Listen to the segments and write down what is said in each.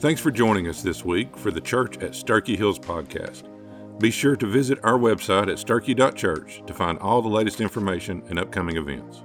Thanks for joining us this week for the Church at Starkey Hills podcast. Be sure to visit our website at starkey.church to find all the latest information and upcoming events.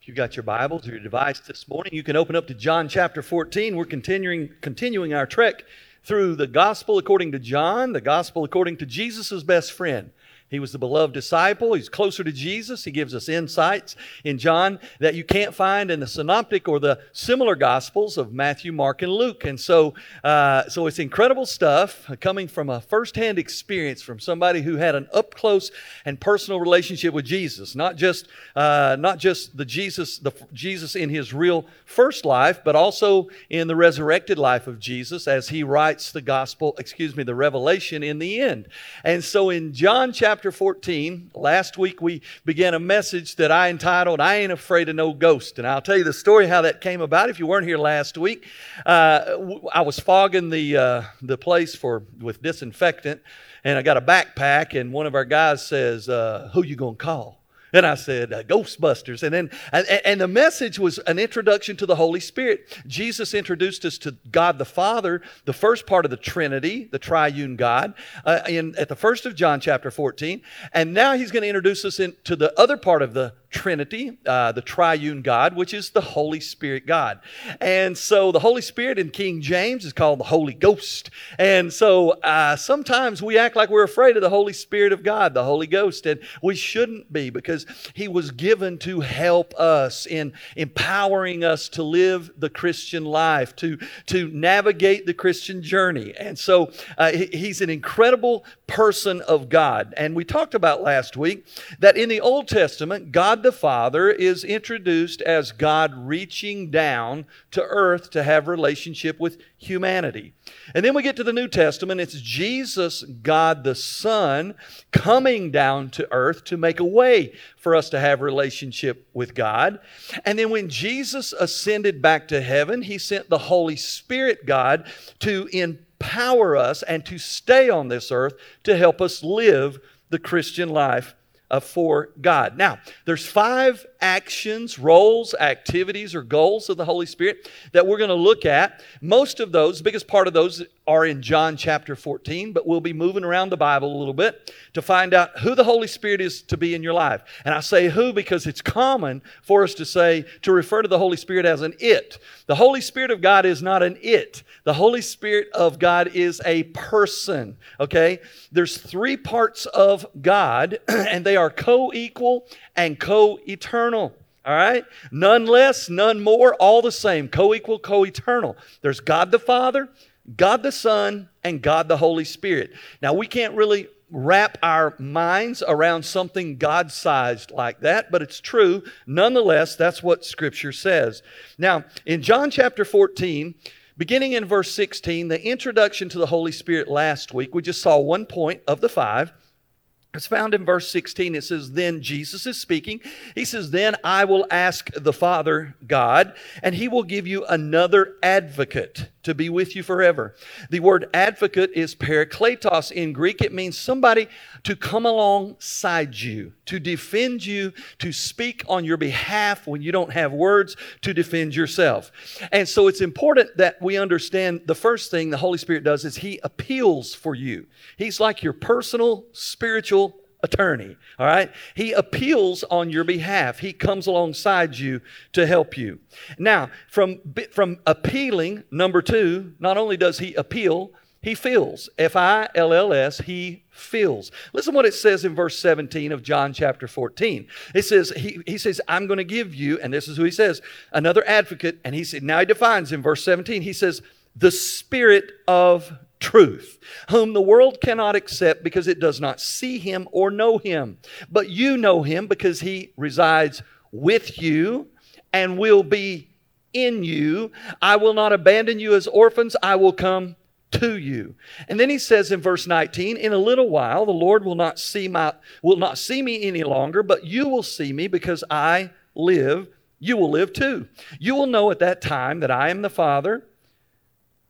If you've got your Bibles or your device this morning, you can open up to John chapter 14. We're continuing continuing our trek through the gospel according to John, the gospel according to Jesus' best friend. He was the beloved disciple. He's closer to Jesus. He gives us insights in John that you can't find in the synoptic or the similar gospels of Matthew, Mark, and Luke. And so, uh, so it's incredible stuff coming from a firsthand experience from somebody who had an up close and personal relationship with Jesus. Not just, uh, not just the Jesus, the Jesus in his real first life, but also in the resurrected life of Jesus as he writes the gospel, excuse me, the revelation in the end. And so in John chapter chapter 14. Last week we began a message that I entitled, I Ain't Afraid of No Ghost. And I'll tell you the story how that came about. If you weren't here last week, uh, I was fogging the, uh, the place for, with disinfectant, and I got a backpack, and one of our guys says, uh, Who you going to call? And I said, uh, Ghostbusters. And then, and, and, the message was an introduction to the Holy Spirit. Jesus introduced us to God the Father, the first part of the Trinity, the triune God, uh, in, at the first of John chapter 14. And now he's going to introduce us into the other part of the Trinity, uh, the triune God, which is the Holy Spirit God. And so the Holy Spirit in King James is called the Holy Ghost. And so uh, sometimes we act like we're afraid of the Holy Spirit of God, the Holy Ghost, and we shouldn't be because He was given to help us in empowering us to live the Christian life, to, to navigate the Christian journey. And so uh, He's an incredible person of God. And we talked about last week that in the Old Testament, God the Father is introduced as God reaching down to earth to have relationship with humanity. And then we get to the New Testament, it's Jesus, God the Son, coming down to earth to make a way for us to have relationship with God. And then when Jesus ascended back to heaven, he sent the Holy Spirit God to empower us and to stay on this earth to help us live the Christian life uh, for God. Now, there's five actions, roles, activities, or goals of the Holy Spirit that we're going to look at. Most of those, the biggest part of those are in John chapter 14, but we'll be moving around the Bible a little bit to find out who the Holy Spirit is to be in your life. And I say who because it's common for us to say, to refer to the Holy Spirit as an it. The Holy Spirit of God is not an it. The Holy Spirit of God is a person, okay? There's three parts of God, and they are co equal and co eternal. All right? None less, none more, all the same, co equal, co eternal. There's God the Father, God the Son, and God the Holy Spirit. Now, we can't really wrap our minds around something God sized like that, but it's true. Nonetheless, that's what Scripture says. Now, in John chapter 14, beginning in verse 16, the introduction to the Holy Spirit last week, we just saw one point of the five. It's found in verse 16. It says, Then Jesus is speaking. He says, Then I will ask the Father God, and he will give you another advocate to be with you forever. The word advocate is parakletos in Greek. It means somebody to come alongside you, to defend you, to speak on your behalf when you don't have words to defend yourself. And so it's important that we understand the first thing the Holy Spirit does is he appeals for you. He's like your personal spiritual attorney, all right? He appeals on your behalf. He comes alongside you to help you. Now, from, from appealing, number two, not only does he appeal, he fills. F I L L S, he fills. Listen what it says in verse 17 of John chapter 14. It says, he, he says, I'm going to give you, and this is who he says, another advocate. And he said, now he defines in verse 17, he says, the spirit of truth, whom the world cannot accept because it does not see him or know him. But you know him because he resides with you and will be in you. I will not abandon you as orphans, I will come to you. And then he says in verse 19, in a little while the Lord will not see my will not see me any longer, but you will see me because I live, you will live too. You will know at that time that I am the Father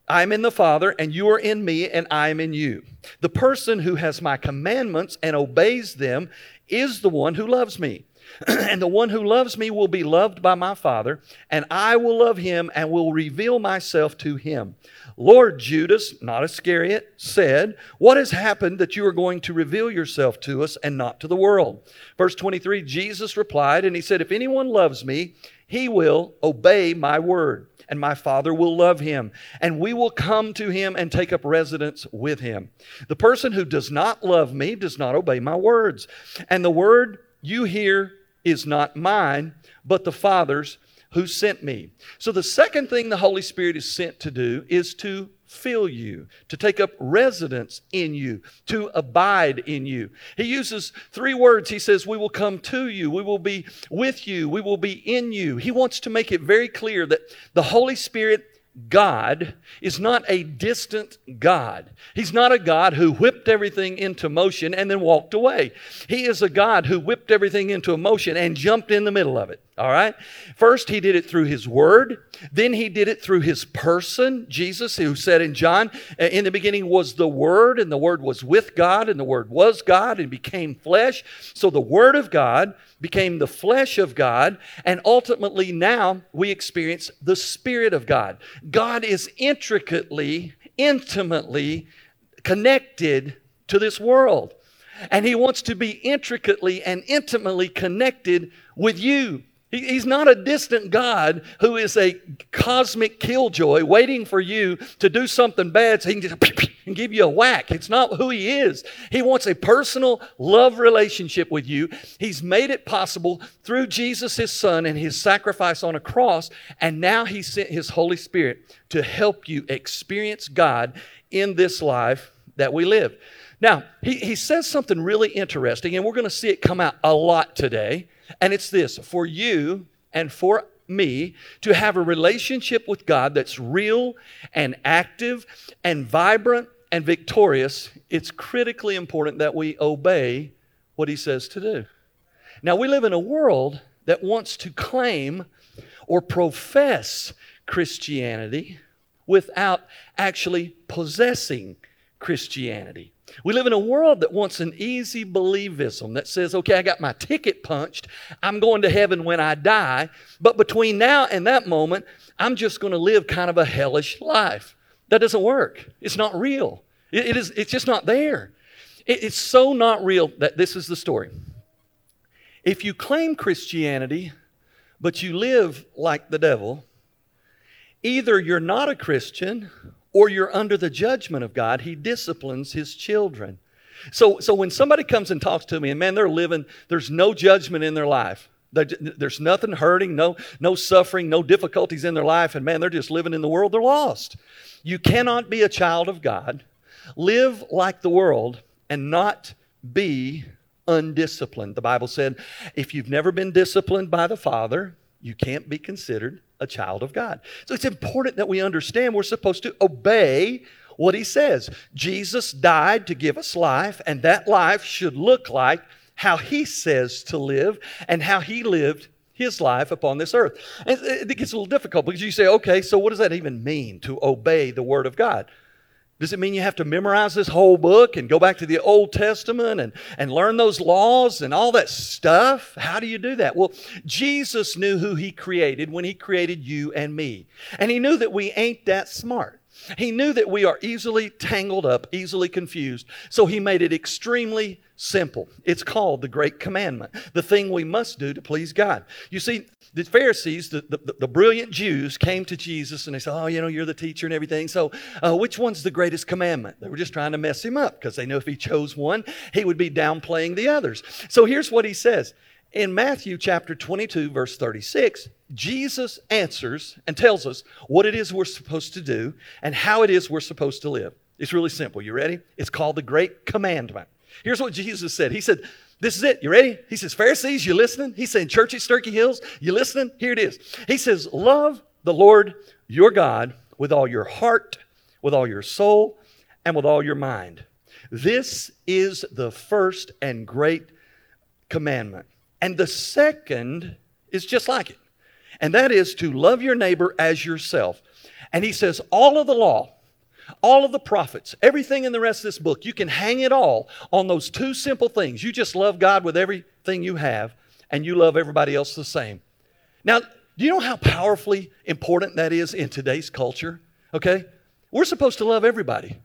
I am in the Father, and you are in me, and I am in you. The person who has my commandments and obeys them is the one who loves me. and the one who loves me will be loved by my Father, and I will love him and will reveal myself to him. Lord Judas, not Iscariot, said, What has happened that you are going to reveal yourself to us and not to the world? Verse 23 Jesus replied, and he said, If anyone loves me, he will obey my word and my Father will love him, and we will come to him and take up residence with him. The person who does not love me does not obey my words. And the word you hear is not mine, but the Father's who sent me. So the second thing the Holy Spirit is sent to do is to fill you, to take up residence in you, to abide in you. He uses three words. He says, We will come to you, we will be with you, we will be in you. He wants to make it very clear that the Holy Spirit God is not a distant God. He's not a God who whipped everything into motion and then walked away. He is a God who whipped everything into motion and jumped in the middle of it. All right? First, he did it through his word. Then he did it through his person, Jesus, who said in John, uh, in the beginning was the word, and the word was with God, and the word was God and became flesh. So the word of God became the flesh of God, and ultimately now we experience the Spirit of God. God is intricately, intimately connected to this world. And he wants to be intricately and intimately connected with you. He's not a distant God who is a cosmic killjoy waiting for you to do something bad so he can just and give you a whack. It's not who he is. He wants a personal love relationship with you. He's made it possible through Jesus, his son, and his sacrifice on a cross. And now he sent his Holy Spirit to help you experience God in this life that we live. Now, he, he says something really interesting, and we're going to see it come out a lot today. And it's this for you and for me to have a relationship with God that's real and active and vibrant and victorious, it's critically important that we obey what He says to do. Now, we live in a world that wants to claim or profess Christianity without actually possessing Christianity. We live in a world that wants an easy believism that says, okay, I got my ticket punched. I'm going to heaven when I die. But between now and that moment, I'm just going to live kind of a hellish life. That doesn't work. It's not real. it, it is, it's just not there. It, it's so not real that this is the story. If you claim Christianity, but you live like the devil, either you're not a Christian or you're under the judgment of God. He disciplines his children. So, so when somebody comes and talks to me, and man, they're living, there's no judgment in their life. There's nothing hurting, no, no suffering, no difficulties in their life, and man, they're just living in the world, they're lost. You cannot be a child of God, live like the world, and not be undisciplined. The Bible said, if you've never been disciplined by the Father, you can't be considered a child of God. So it's important that we understand we're supposed to obey what he says. Jesus died to give us life, and that life should look like how he says to live and how he lived his life upon this earth. And it gets a little difficult because you say, okay, so what does that even mean to obey the word of God? Does it mean you have to memorize this whole book and go back to the Old Testament and, and learn those laws and all that stuff? How do you do that? Well, Jesus knew who He created when He created you and me. And He knew that we ain't that smart. He knew that we are easily tangled up, easily confused. So He made it extremely simple. It's called the Great Commandment, the thing we must do to please God. You see, the Pharisees, the, the, the, brilliant Jews, came to Jesus and they said, Oh, you know, you're the teacher and everything. So, uh, which one's the greatest commandment? They were just trying to mess him up because they knew if he chose one, he would be downplaying the others. So, here's what he says in Matthew chapter 22, verse 36. Jesus answers and tells us what it is we're supposed to do and how it is we're supposed to live. It's really simple. You ready? It's called the Great Commandment. Here's what Jesus said He said, this is it. You ready? He says, Pharisees, you listening? He's saying, Church at Starkey Hills, you listening? Here it is. He says, Love the Lord your God with all your heart, with all your soul, and with all your mind. This is the first and great commandment. And the second is just like it, and that is to love your neighbor as yourself. And he says, All of the law, all of the prophets, everything in the rest of this book, you can hang it all on those two simple things. You just love God with everything you have, and you love everybody else the same. Now, do you know how powerfully important that is in today's culture? Okay? We're supposed to love everybody.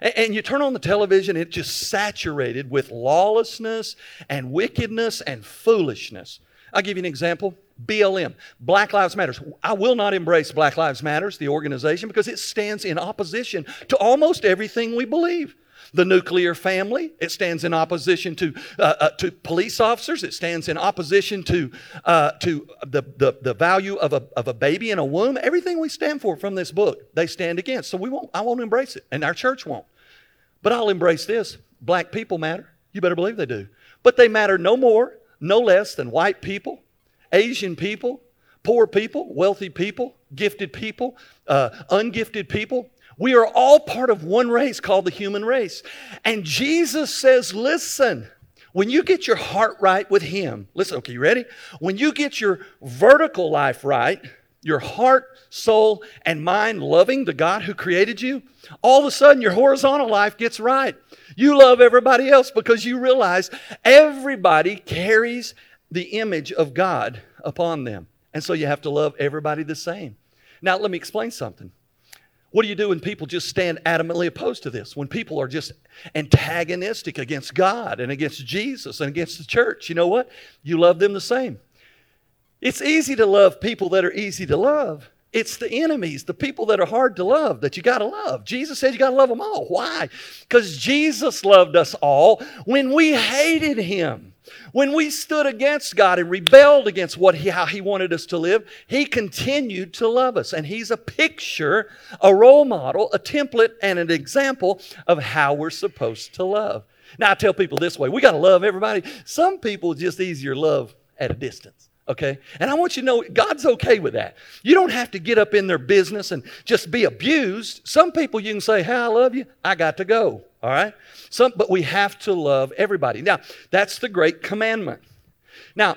And, you turn on the television, it's just saturated with lawlessness and wickedness and foolishness. I'll give you an example. BLM, Black Lives Matters. I will not embrace Black Lives Matters, the organization, because it stands in opposition to almost everything we believe the nuclear family. It stands in opposition to, uh, uh, to police officers. It stands in opposition to, uh, to the, the, the value of a, of a baby in a womb. Everything we stand for from this book, they stand against. So we won't, I won't embrace it, and our church won't. But I'll embrace this. Black people matter. You better believe they do. But they matter no more, no less than white people, Asian people, poor people, wealthy people, gifted people, uh, ungifted people, we are all part of one race called the human race. And Jesus says, listen, when you get your heart right with Him, listen, okay, you ready? When you get your vertical life right, your heart, soul, and mind loving the God who created you, all of a sudden your horizontal life gets right. You love everybody else because you realize everybody carries the image of God upon them. And so you have to love everybody the same. Now, let me explain something. What do you do when people just stand adamantly opposed to this? When people are just antagonistic against God and against Jesus and against the church? You know what? You love them the same. It's easy to love people that are easy to love. It's the enemies, the people that are hard to love, that you got to love. Jesus said you got to love them all. Why? Because Jesus loved us all when we hated him. When we stood against God and rebelled against what he, how He wanted us to live, He continued to love us. And He's a picture, a role model, a template, and an example of how we're supposed to love. Now, I tell people this way we got to love everybody. Some people just easier love at a distance okay? And I want you to know God's okay with that. You don't have to get up in their business and just be abused. Some people you can say, Hey, I love you. I got to go. All right? Some, but we have to love everybody. Now, that's the great commandment. Now,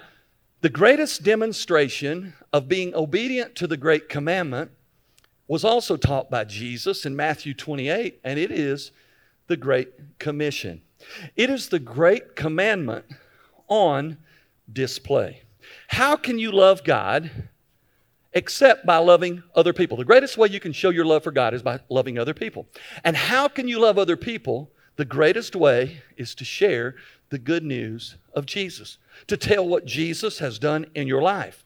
the greatest demonstration of being obedient to the great commandment was also taught by Jesus in Matthew 28, and it is the Great Commission. It is the great commandment on display. How can you love God except by loving other people? The greatest way you can show your love for God is by loving other people. And how can you love other people? The greatest way is to share the good news of Jesus, to tell what Jesus has done in your life.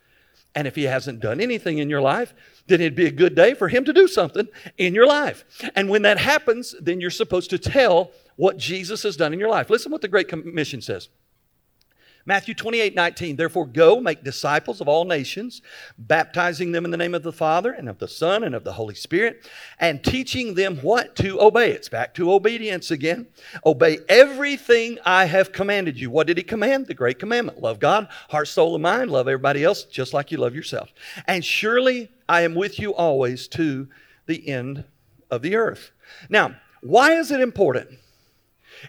And if he hasn't done anything in your life, then it'd be a good day for him to do something in your life. And when that happens, then you're supposed to tell what Jesus has done in your life. Listen what the Great Commission says. Matthew 28 19, therefore go make disciples of all nations, baptizing them in the name of the Father and of the Son and of the Holy Spirit, and teaching them what to obey. It's back to obedience again. Obey everything I have commanded you. What did he command? The great commandment love God, heart, soul, and mind, love everybody else just like you love yourself. And surely I am with you always to the end of the earth. Now, why is it important?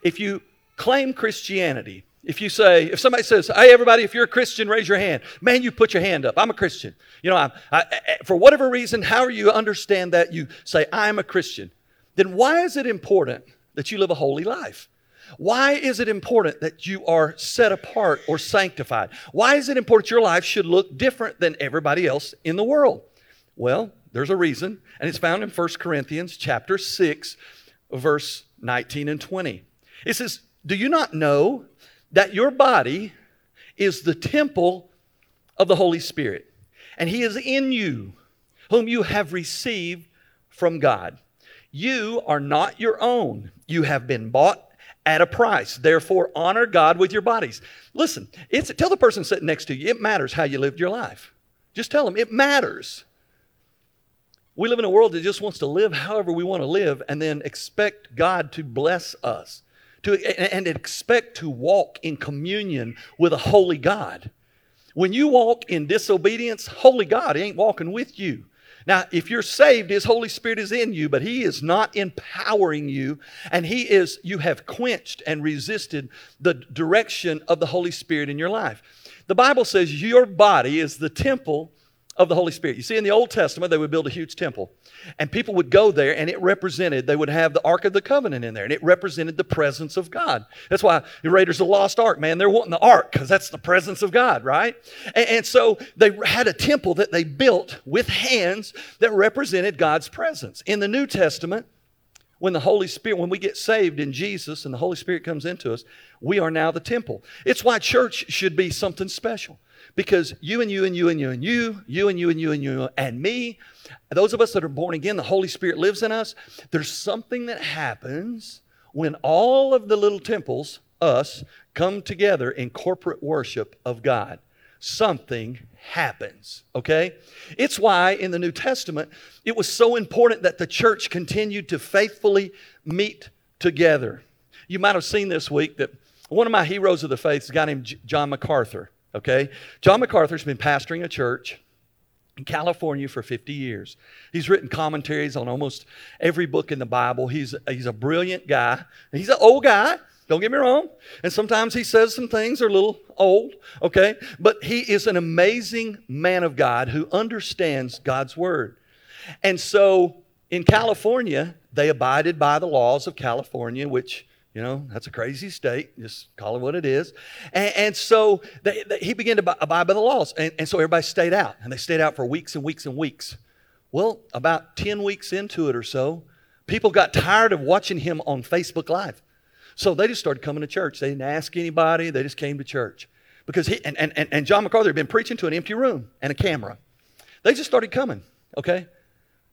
If you claim Christianity, if you say, if somebody says, hey, everybody, if you're a Christian, raise your hand. Man, you put your hand up. I'm a Christian. You know, I, I, for whatever reason, however you understand that, you say, I'm a Christian. Then why is it important that you live a holy life? Why is it important that you are set apart or sanctified? Why is it important your life should look different than everybody else in the world? Well, there's a reason, and it's found in 1 Corinthians chapter 6, verse 19 and 20. It says, Do you not know that your body is the temple of the Holy Spirit, and He is in you, whom you have received from God. You are not your own, you have been bought at a price. Therefore, honor God with your bodies. Listen, it's, tell the person sitting next to you, it matters how you lived your life. Just tell them, it matters. We live in a world that just wants to live however we want to live and then expect God to bless us to, and expect to walk in communion with a holy God. When you walk in disobedience, holy God ain't walking with you. Now, if you're saved, His Holy Spirit is in you, but He is not empowering you, and He is, you have quenched and resisted the direction of the Holy Spirit in your life. The Bible says your body is the temple of the Holy Spirit. You see, in the Old Testament, they would build a huge temple, and people would go there, and it represented, they would have the Ark of the Covenant in there, and it represented the presence of God. That's why the Raiders of the Lost Ark, man, they're wanting the Ark because that's the presence of God, right? And, and so they had a temple that they built with hands that represented God's presence. In the New Testament, when the Holy Spirit, when we get saved in Jesus and the Holy Spirit comes into us, we are now the temple. It's why church should be something special. Because you and you and you and you and you, you and you and you and you and me, those of us that are born again, the Holy Spirit lives in us. There's something that happens when all of the little temples, us, come together in corporate worship of God. Something happens, okay? It's why in the New Testament it was so important that the church continued to faithfully meet together. You might have seen this week that one of my heroes of the faith is a guy named John MacArthur, okay? John MacArthur's been pastoring a church in California for 50 years. He's written commentaries on almost every book in the Bible. He's, he's a brilliant guy. He's an old guy, don't get me wrong. And sometimes he says some things are a little old, okay? But he is an amazing man of God who understands God's word. And so in California, they abided by the laws of California, which, you know, that's a crazy state. Just call it what it is. And, and so they, they, he began to abide by the laws. And, and so everybody stayed out. And they stayed out for weeks and weeks and weeks. Well, about 10 weeks into it or so, people got tired of watching him on Facebook Live. So they just started coming to church. They didn't ask anybody, they just came to church. Because he, and, and, and John MacArthur had been preaching to an empty room and a camera. They just started coming, okay?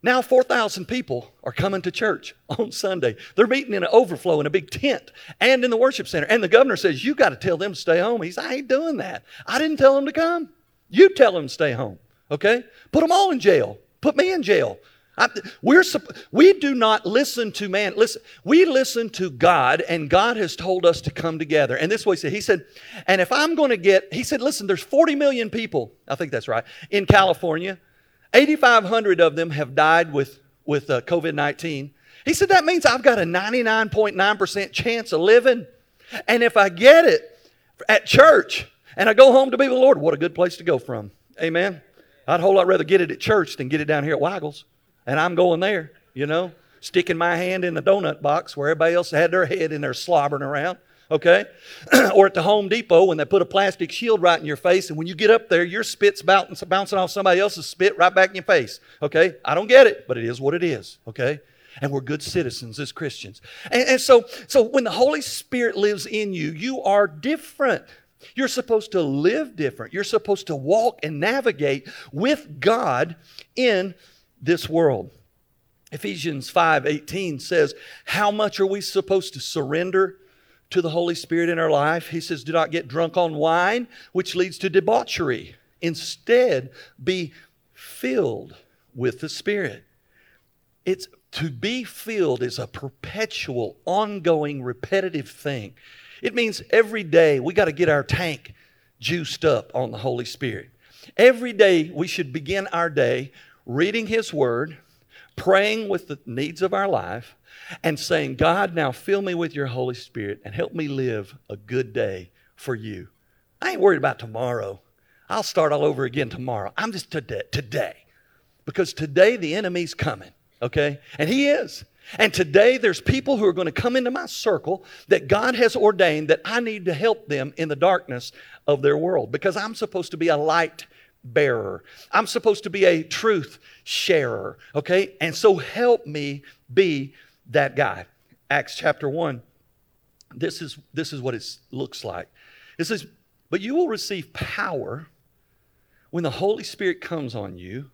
Now 4,000 people are coming to church on Sunday. They're meeting in an overflow in a big tent and in the worship center. And the governor says, You got to tell them to stay home. He's, I ain't doing that. I didn't tell them to come. You tell them to stay home, okay? Put them all in jail. Put me in jail. I, we're, we do not listen to man. Listen, we listen to God, and God has told us to come together. And this way, he said, he said, and if I'm going to get, he said, listen, there's 40 million people, I think that's right, in California. 8,500 of them have died with, with uh, COVID 19. He said, that means I've got a 99.9% chance of living. And if I get it at church and I go home to be with the Lord, what a good place to go from. Amen. I'd a whole lot rather get it at church than get it down here at Waggles and I'm going there, you know, sticking my hand in the donut box where everybody else had their head in there slobbering around, okay? or at the Home Depot when they put a plastic shield right in your face, and when you get up there, your spit's bouncing, bouncing off somebody else's spit right back in your face, okay? I don't get it, but it is what it is, okay? And we're good citizens as Christians. And, and so, so when the Holy Spirit lives in you, you are different. You're supposed to live different. You're supposed to walk and navigate with God in this world. Ephesians 5:18 says, "How much are we supposed to surrender to the Holy Spirit in our life?" He says, "Do not get drunk on wine, which leads to debauchery. Instead, be filled with the Spirit." It's to be filled is a perpetual, ongoing, repetitive thing. It means every day we got to get our tank juiced up on the Holy Spirit. Every day we should begin our day reading His Word, praying with the needs of our life, and saying, God, now fill me with your Holy Spirit and help me live a good day for you. I ain't worried about tomorrow. I'll start all over again tomorrow. I'm just today, today. Because today the enemy's coming, okay? And he is. And today there's people who are going to come into my circle that God has ordained that I need to help them in the darkness of their world because I'm supposed to be a light bearer. I'm supposed to be a truth sharer, okay? And so help me be that guy. Acts chapter 1. This is this is what it looks like. It says, "But you will receive power when the Holy Spirit comes on you,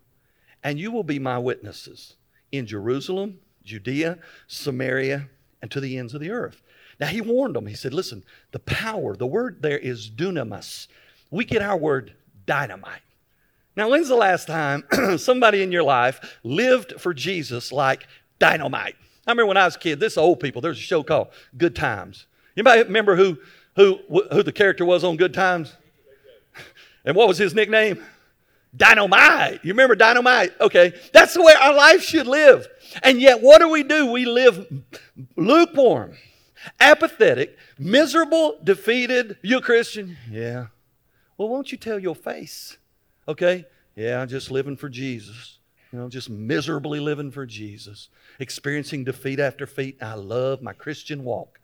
and you will be my witnesses in Jerusalem, Judea, Samaria, and to the ends of the earth." Now he warned them. He said, "Listen, the power, the word there is dunamis. We get our word dynamite. Now, when's the last time somebody in your life lived for Jesus like dynamite? I remember when I was a kid, this is old people, there's a show called Good Times. Anybody remember who, who, who the character was on Good Times? And what was his nickname? Dynamite. You remember Dynamite? Okay. That's the way our life should live. And yet, what do we do? We live lukewarm, apathetic, miserable, defeated. You a Christian? Yeah. Well, won't you tell your face? Okay? Yeah, I'm just living for Jesus. You know, just miserably living for Jesus, experiencing defeat after defeat. I love my Christian walk.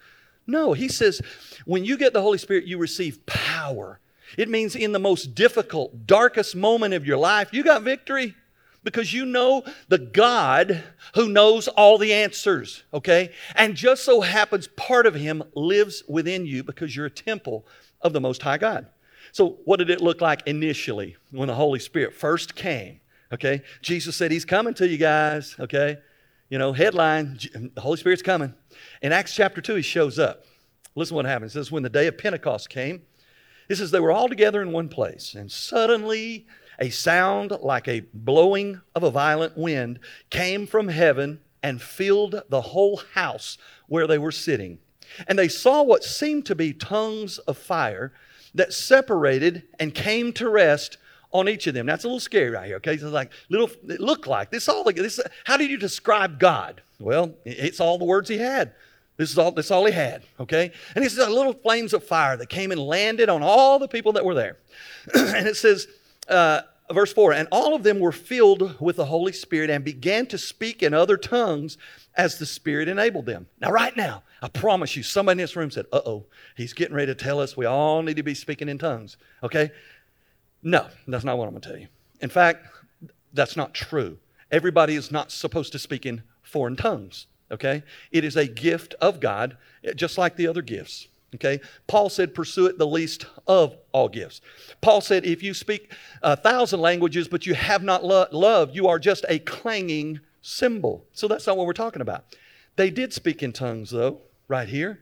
No, he says, when you get the Holy Spirit, you receive power. It means in the most difficult, darkest moment of your life, you got victory because you know the God who knows all the answers, okay? And just so happens part of Him lives within you because you're a temple of the Most High God. So, what did it look like initially when the Holy Spirit first came? Okay, Jesus said He's coming to you guys, okay? You know, headline, the Holy Spirit's coming. In Acts chapter 2, He shows up. Listen what happens. It says, when the day of Pentecost came, it says they were all together in one place, and suddenly a sound like a blowing of a violent wind came from heaven and filled the whole house where they were sitting. And they saw what seemed to be tongues of fire that separated and came to rest on each of them. That's a little scary right here, okay? So like little it looked like this all this how did you describe God? Well, it's all the words he had. This is all that's all he had, okay? And he says little flames of fire that came and landed on all the people that were there. and it says uh, verse 4 and all of them were filled with the holy spirit and began to speak in other tongues as the spirit enabled them now right now i promise you somebody in this room said uh-oh he's getting ready to tell us we all need to be speaking in tongues okay no that's not what i'm going to tell you in fact that's not true everybody is not supposed to speak in foreign tongues okay it is a gift of god just like the other gifts Okay? Paul said, pursue it the least of all gifts. Paul said, if you speak a thousand languages but you have not lo- love, you are just a clanging cymbal. So that's not what we're talking about. They did speak in tongues, though, right here.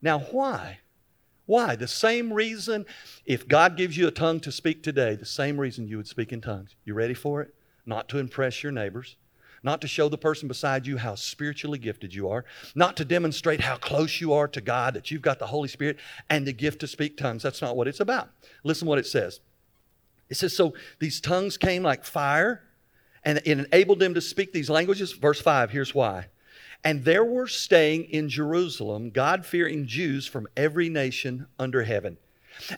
Now, why? Why? The same reason, if God gives you a tongue to speak today, the same reason you would speak in tongues. You ready for it? Not to impress your neighbors, not to show the person beside you how spiritually gifted you are, not to demonstrate how close you are to God, that you've got the Holy Spirit and the gift to speak tongues. That's not what it's about. Listen what it says. It says, So these tongues came like fire, and it enabled them to speak these languages. Verse 5, here's why. And there were staying in Jerusalem God fearing Jews from every nation under heaven.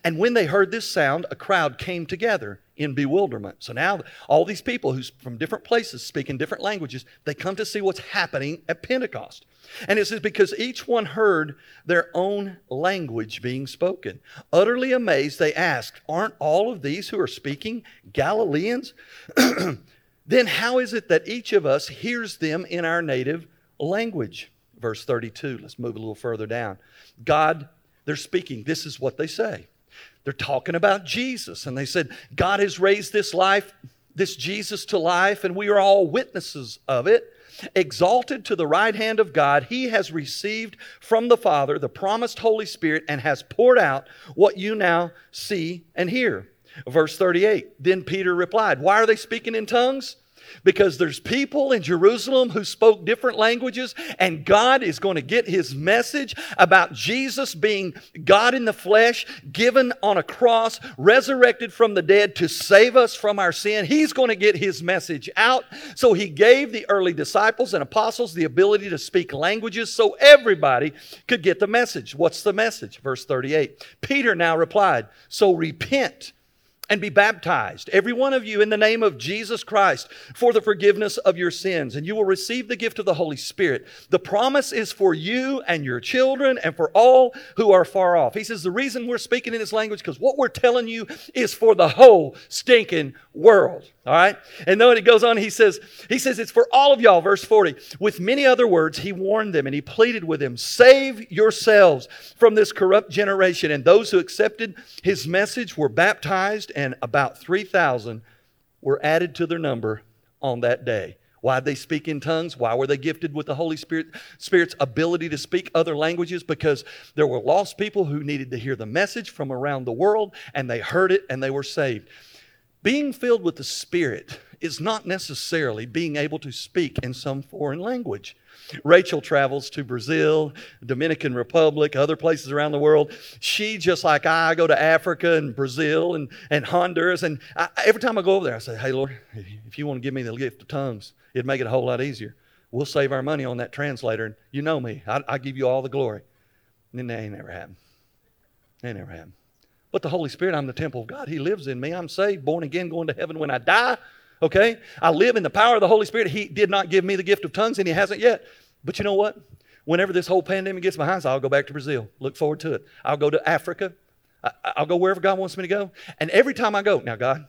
And when they heard this sound, a crowd came together in bewilderment. So now all these people who's from different places speaking different languages, they come to see what's happening at Pentecost. And it says, because each one heard their own language being spoken. Utterly amazed, they asked, Aren't all of these who are speaking Galileans? then how is it that each of us hears them in our native language? Verse 32, let's move a little further down. God, they're speaking, this is what they say. They're talking about Jesus. And they said, God has raised this life, this Jesus to life, and we are all witnesses of it. Exalted to the right hand of God, he has received from the Father the promised Holy Spirit and has poured out what you now see and hear. Verse 38 Then Peter replied, Why are they speaking in tongues? Because there's people in Jerusalem who spoke different languages, and God is going to get his message about Jesus being God in the flesh, given on a cross, resurrected from the dead to save us from our sin. He's going to get his message out. So he gave the early disciples and apostles the ability to speak languages so everybody could get the message. What's the message? Verse 38. Peter now replied, So repent and be baptized, every one of you, in the name of Jesus Christ for the forgiveness of your sins, and you will receive the gift of the Holy Spirit. The promise is for you and your children and for all who are far off. He says, The reason we're speaking in this language, because what we're telling you is for the whole stinking world. All right? And then it goes on, he says, he says, it's for all of y'all, verse 40. With many other words, he warned them and he pleaded with them, save yourselves from this corrupt generation. And those who accepted his message were baptized, and about 3,000 were added to their number on that day. Why did they speak in tongues? Why were they gifted with the Holy Spirit, Spirit's ability to speak other languages? Because there were lost people who needed to hear the message from around the world, and they heard it and they were saved. Being filled with the Spirit is not necessarily being able to speak in some foreign language. Rachel travels to Brazil, Dominican Republic, other places around the world. She, just like I, go to Africa and Brazil and, and Honduras. And I, every time I go over there, I say, Hey, Lord, if you want to give me the gift of tongues, it'd make it a whole lot easier. We'll save our money on that translator. And you know me, I, I give you all the glory. And then that ain't never happened. That never happened. But the Holy Spirit, I'm the temple of God. He lives in me. I'm saved, born again, going to heaven when I die. Okay? I live in the power of the Holy Spirit. He did not give me the gift of tongues, and He hasn't yet. But you know what? Whenever this whole pandemic gets behind us, I'll go back to Brazil. Look forward to it. I'll go to Africa. I'll go wherever God wants me to go. And every time I go, now, God,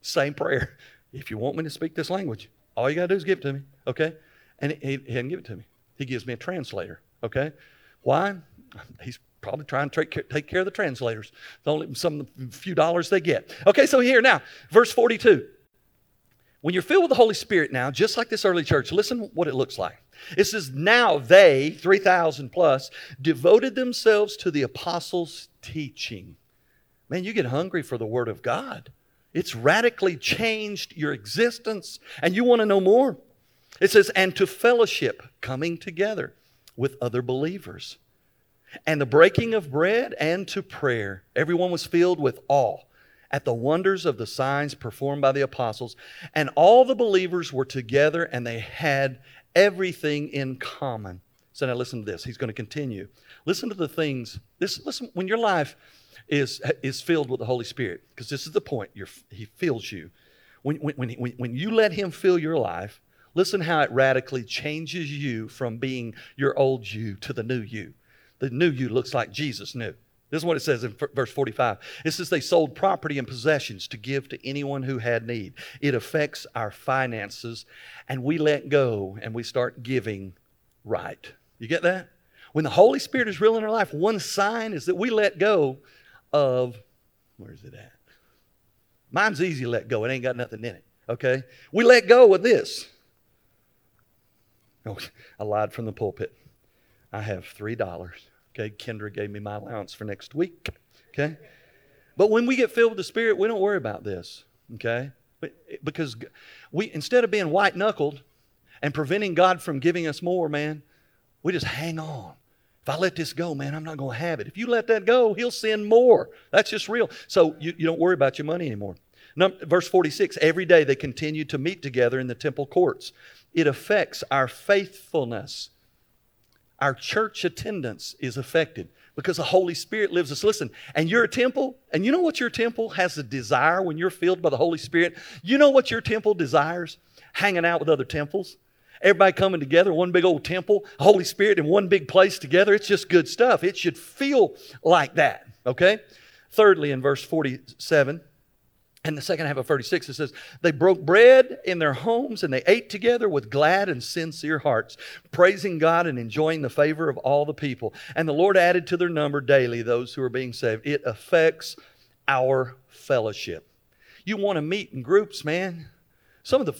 same prayer. If you want me to speak this language, all you got to do is give it to me. Okay? And he, he didn't give it to me. He gives me a translator. Okay? Why? He's probably trying to take, care of the translators. It's only some few dollars they get. Okay, so here now, verse 42. When you're filled with the Holy Spirit now, just like this early church, listen what it looks like. It says, Now they, 3,000 plus, devoted themselves to the apostles' teaching. Man, you get hungry for the Word of God. It's radically changed your existence, and you want to know more. It says, and to fellowship, coming together with other believers, and the breaking of bread, and to prayer. Everyone was filled with awe at the wonders of the signs performed by the apostles, and all the believers were together and they had everything in common. So now listen to this. He's going to continue. Listen to the things. This listen when your life is is filled with the Holy Spirit, because this is the point. You're, he fills you. When, when, when, when you let Him fill your life, listen how it radically changes you from being your old you to the new you. The new you looks like Jesus knew. This is what it says in verse 45. It says they sold property and possessions to give to anyone who had need. It affects our finances, and we let go and we start giving right. You get that? When the Holy Spirit is real in our life, one sign is that we let go of, where's it at? Mine's easy to let go. It ain't got nothing in it. Okay? We let go of this. Oh, I lied from the pulpit. I have $3. Okay, Kendra gave me my allowance for next week. Okay? But when we get filled with the Spirit, we don't worry about this. Okay? Because we instead of being white knuckled and preventing God from giving us more, man, we just hang on. If I let this go, man, I'm not going to have it. If you let that go, He'll send more. That's just real. So you, you don't worry about your money anymore. Verse 46 every day they continue to meet together in the temple courts. It affects our faithfulness our church attendance is affected because the Holy Spirit lives us. Listen, and you're a temple, and you know what your temple has a desire when you're filled by the Holy Spirit? You know what your temple desires? Hanging out with other temples. Everybody coming together, one big old temple, Holy Spirit in one big place together. It's just good stuff. It should feel like that, okay? Thirdly, in verse 47, and the second half of 36, it says, They broke bread in their homes and they ate together with glad and sincere hearts, praising God and enjoying the favor of all the people. And the Lord added to their number daily those who are being saved. It affects our fellowship. You want to meet in groups, man. Some of the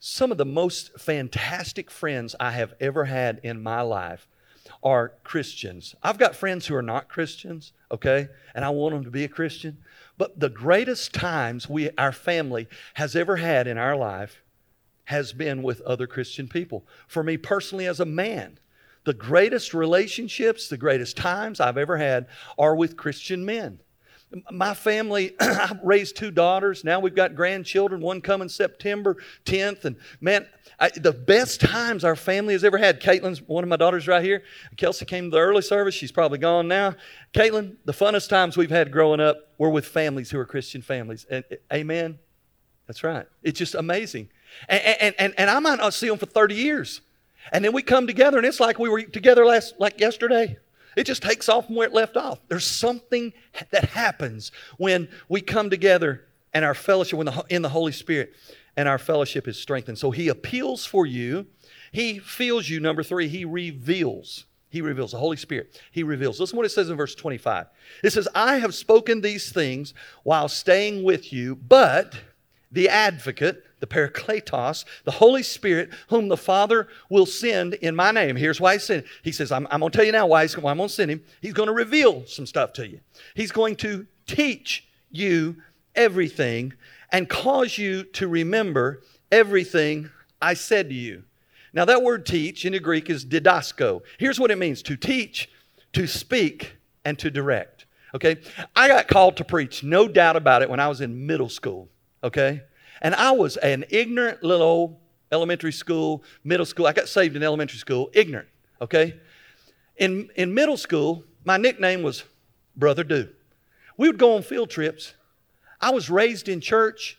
some of the most fantastic friends I have ever had in my life are Christians. I've got friends who are not Christians, okay? And I want them to be a Christian. But the greatest times we, our family has ever had in our life has been with other Christian people. For me personally, as a man, the greatest relationships, the greatest times I've ever had are with Christian men. My family, I raised two daughters. Now we've got grandchildren, one coming September 10th. And man, I, the best times our family has ever had. Caitlin's one of my daughters right here. Kelsey came to the early service. She's probably gone now. Caitlin, the funnest times we've had growing up were with families who are Christian families. And, amen. That's right. It's just amazing. And, and, and, and I might not see them for 30 years. And then we come together and it's like we were together last, like yesterday. It just takes off from where it left off. There's something that happens when we come together and our fellowship in the Holy Spirit and our fellowship is strengthened. So he appeals for you. He feels you. Number three, he reveals. He reveals. The Holy Spirit, he reveals. Listen what it says in verse 25. It says, I have spoken these things while staying with you, but the advocate, the Parakletos, the Holy Spirit, whom the Father will send in my name. Here's why he sent. He says, I'm, I'm going to tell you now why, why I'm going to send him. He's going to reveal some stuff to you. He's going to teach you everything and cause you to remember everything I said to you. Now, that word teach in the Greek is didasko. Here's what it means to teach, to speak, and to direct. Okay? I got called to preach, no doubt about it, when I was in middle school. Okay? And I was an ignorant little elementary school, middle school. I got saved in elementary school, ignorant. Okay? In, in middle school, my nickname was Brother Do. We would go on field trips. I was raised in church.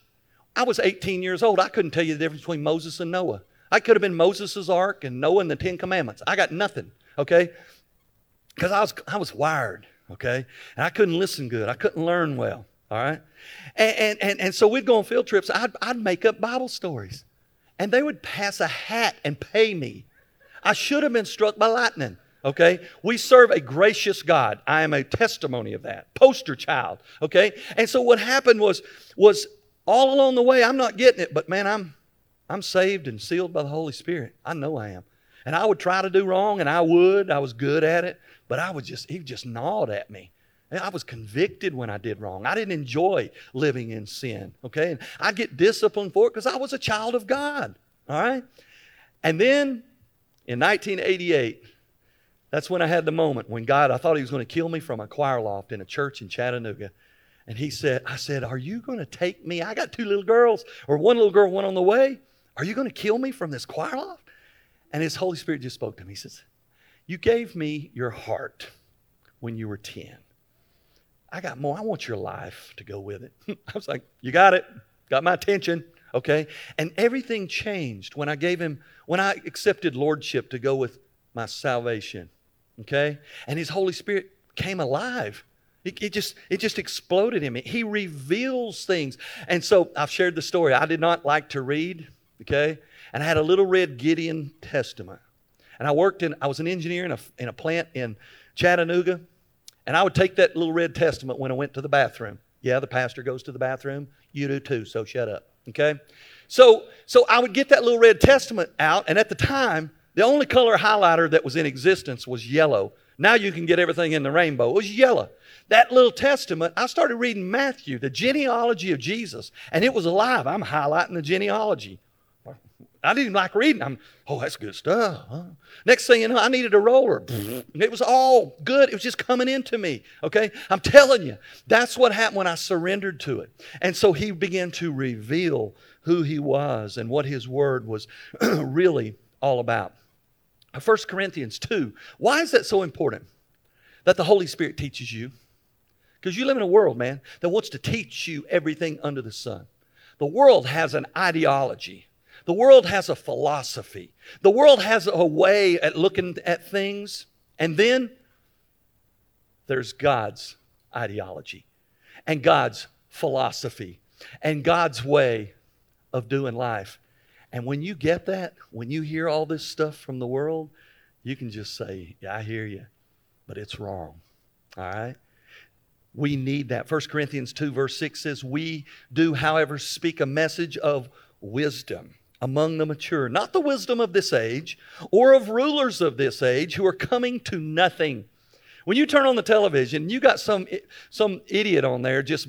I was 18 years old. I couldn't tell you the difference between Moses and Noah. I could have been Moses' ark and Noah and the Ten Commandments. I got nothing, okay? Because I was, I was wired, okay? And I couldn't listen good. I couldn't learn well, all right? And, and, and, and so we'd go on field trips. I'd, I'd make up Bible stories. And they would pass a hat and pay me. I should have been struck by lightning. Okay? We serve a gracious God. I am a testimony of that. Poster child. Okay? And so what happened was was all along the way, I'm not getting it, but man, I'm I'm saved and sealed by the Holy Spirit. I know I am. And I would try to do wrong, and I would. I was good at it, but I was just, he just gnawed at me. I was convicted when I did wrong. I didn't enjoy living in sin, okay? And I'd get disciplined for it because I was a child of God, all right? And then in 1988, that's when I had the moment when God, I thought He was going to kill me from a choir loft in a church in Chattanooga. And He said, I said, Are you going to take me? I got two little girls, or one little girl went on the way. Are you going to kill me from this choir loft? And his Holy Spirit just spoke to me. He says, You gave me your heart when you were 10. I got more. I want your life to go with it. I was like, You got it. Got my attention. Okay. And everything changed when I gave him, when I accepted lordship to go with my salvation. Okay. And his Holy Spirit came alive. It, it, just it just exploded in me. He reveals things. And so I've shared the story. I did not like to read okay? And I had a little red Gideon Testament. And I worked in, I was an engineer in a, in a plant in Chattanooga. And I would take that little red Testament when I went to the bathroom. Yeah, the pastor goes to the bathroom. You do too, so shut up, okay? So, so I would get that little red Testament out. And at the time, the only color highlighter that was in existence was yellow. Now you can get everything in the rainbow. It was yellow. That little testament, I started reading Matthew, the genealogy of Jesus, and it was alive. I'm highlighting the genealogy. I didn't like reading. I'm, oh, that's good stuff. Huh? Next thing you know, I needed a roller. It was all good. It was just coming into me. Okay? I'm telling you, that's what happened when I surrendered to it. And so he began to reveal who he was and what his word was really all about. Uh, 1 Corinthians 2. Why is that so important? That the Holy Spirit teaches you. Because you live in a world, man, that wants to teach you everything under the sun. The world has an ideology the world has a philosophy. The world has a way at looking at things. And then there's God's ideology and God's philosophy and God's way of doing life. And when you get that, when you hear all this stuff from the world, you can just say, Yeah, I hear you, but it's wrong. All right? We need that. 1 Corinthians 2, verse 6 says, We do, however, speak a message of wisdom among the mature, not the wisdom of this age or of rulers of this age who are coming to nothing. When you turn on the television, you got some, some idiot on there just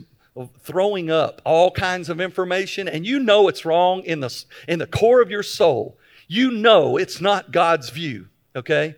throwing up all kinds of information, and you know it's wrong in the, in the core of your soul. You know it's not God's view, okay?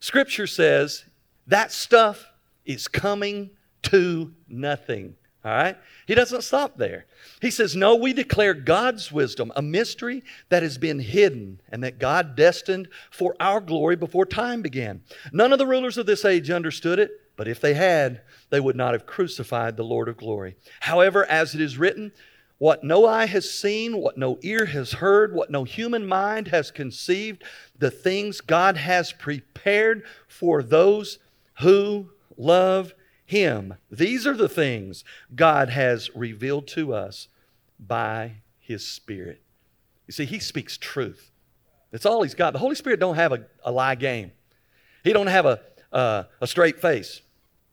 Scripture says that stuff is coming to nothing. All right? He doesn't stop there. He says, No, we declare God's wisdom, a mystery that has been hidden and that God destined for our glory before time began. None of the rulers of this age understood it, but if they had, they would not have crucified the Lord of glory. However, as it is written, what no eye has seen, what no ear has heard, what no human mind has conceived, the things God has prepared for those who love him. These are the things God has revealed to us by His Spirit. You see, He speaks truth. That's all He's got. The Holy Spirit don't have a, a lie game. He don't have a, uh, a straight face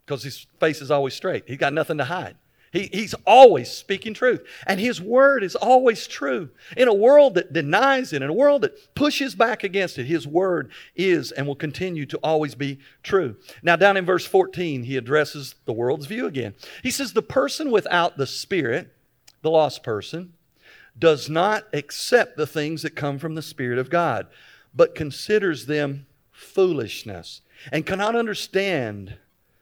because His face is always straight. He's got nothing to hide. He, he's always speaking truth. And his word is always true. In a world that denies it, in a world that pushes back against it, his word is and will continue to always be true. Now, down in verse 14, he addresses the world's view again. He says, The person without the Spirit, the lost person, does not accept the things that come from the Spirit of God, but considers them foolishness and cannot understand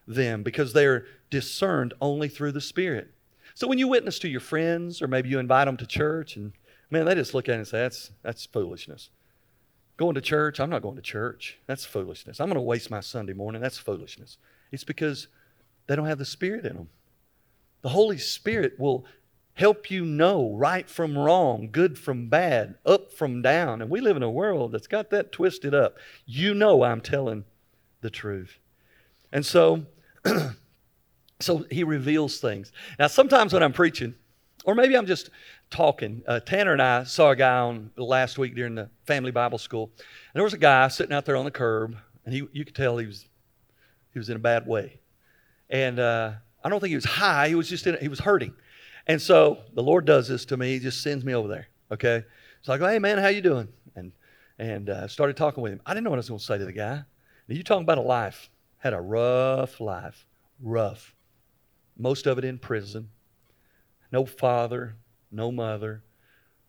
them because they are discerned only through the Spirit. So when you witness to your friends, or maybe you invite them to church, and man, they just look at it and say, that's, that's foolishness. Going to church, I'm not going to church. That's foolishness. I'm going to waste my Sunday morning. That's foolishness. It's because they don't have the Spirit in them. The Holy Spirit will help you know right from wrong, good from bad, up from down. And we live in a world that's got that twisted up. You know I'm telling the truth. And so, so he reveals things. Now, sometimes when I'm preaching, or maybe I'm just talking, uh, Tanner and I saw a guy on last week during the family Bible school, and there was a guy sitting out there on the curb, and he, you could tell he was, he was in a bad way. And uh, I don't think he was high; he was just in, he was hurting. And so the Lord does this to me. He just sends me over there. Okay. So I go, hey man, how you doing? And and uh, started talking with him. I didn't know what I was going to say to the guy. Now you talking about a life? Had a rough life, rough. Most of it in prison. No father, no mother.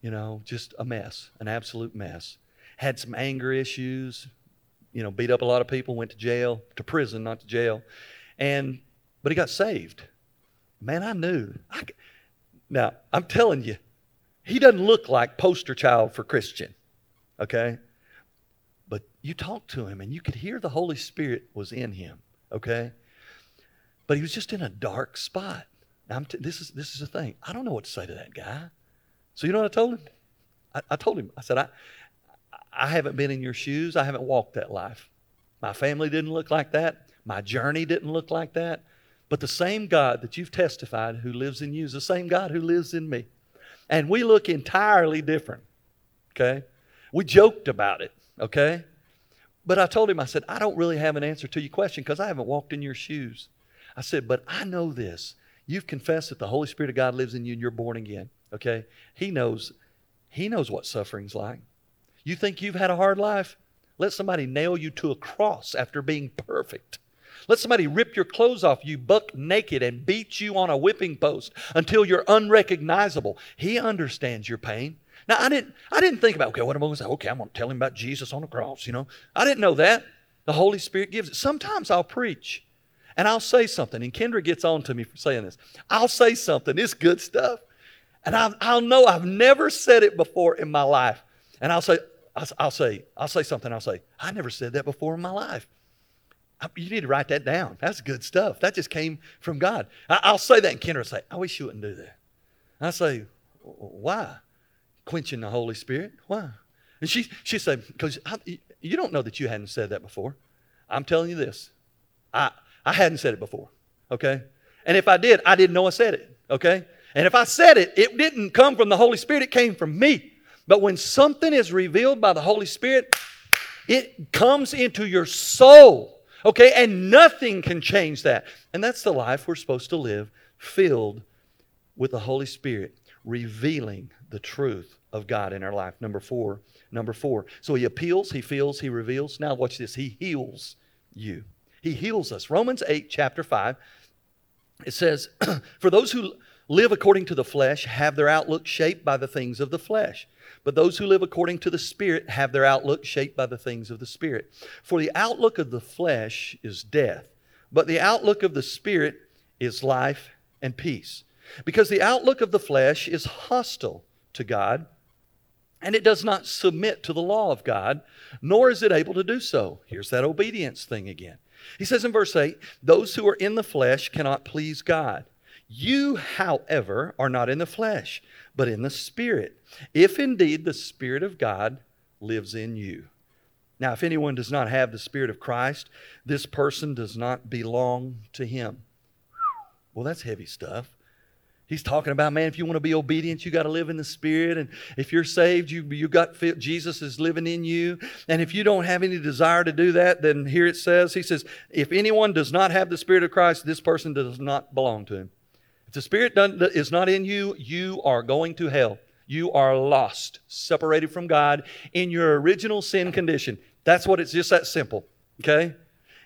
You know, just a mess, an absolute mess. Had some anger issues. You know, beat up a lot of people. Went to jail, to prison, not to jail. And but he got saved. Man, I knew. I, now, I'm telling you, he doesn't look like poster child for Christian, okay? You talked to him and you could hear the Holy Spirit was in him, okay? But he was just in a dark spot. T- this, is, this is the thing. I don't know what to say to that guy. So, you know what I told him? I, I told him, I said, I, I haven't been in your shoes. I haven't walked that life. My family didn't look like that. My journey didn't look like that. But the same God that you've testified who lives in you is the same God who lives in me. And we look entirely different. Okay? We joked about it. Okay? But I told him, I said, I don't really have an answer to your question because I haven't walked in your shoes. I said, but I know this. You've confessed that the Holy Spirit of God lives in you and you're born again. Okay? He knows, He knows what suffering's like. You think you've had a hard life? Let somebody nail you to a cross after being perfect. Let somebody rip your clothes off you buck naked and beat you on a whipping post until you're unrecognizable. He understands your pain. Now I didn't I didn't think about okay, what am I going to say? Okay, I'm going to tell him about Jesus on the cross, you know. I didn't know that. The Holy Spirit gives it. Sometimes I'll preach and I'll say something, and Kendra gets on to me for saying this. I'll say something, it's good stuff. And I'll, I'll know I've never said it before in my life. And I'll say, I'll, I'll say, I'll say something, I'll say, I never said that before in my life. You need to write that down. That's good stuff. That just came from God. I'll say that, and Kendra will say, I wish you wouldn't do that. I say, Why? Quenching the Holy Spirit? Why? And she, she said, Because you don't know that you hadn't said that before. I'm telling you this. I, I hadn't said it before, okay? And if I did, I didn't know I said it, okay? And if I said it, it didn't come from the Holy Spirit, it came from me. But when something is revealed by the Holy Spirit, it comes into your soul Okay, and nothing can change that. And that's the life we're supposed to live, filled with the Holy Spirit, revealing the truth of God in our life. Number four. Number four. So he appeals, he feels, he reveals. Now watch this. He heals you. He heals us. Romans 8, chapter 5, it says, For those who live according to the flesh have their outlook shaped by the things of the flesh. But those who live according to the Spirit have their outlook shaped by the things of the Spirit. For the outlook of the flesh is death, but the outlook of the Spirit is life and peace. Because the outlook of the flesh is hostile to God, and it does not submit to the law of God, nor is it able to do so. Here's that obedience thing again. He says in verse 8, Those who are in the flesh cannot please God. You, however, are not in the flesh, but in the Spirit, if indeed the Spirit of God lives in you. Now, if anyone does not have the Spirit of Christ, this person does not belong to him. Well, that's heavy stuff. He's talking about, man, if you want to be obedient, you got to live in the Spirit. And if you're saved, you, you got Jesus is living in you. And if you don't have any desire to do that, then here it says, he says, if anyone does not have the Spirit of Christ, this person does not belong to him. If the Spirit is not in you, you are going to hell. You are lost, separated from God in your original sin condition. That's what it's just that simple. Okay?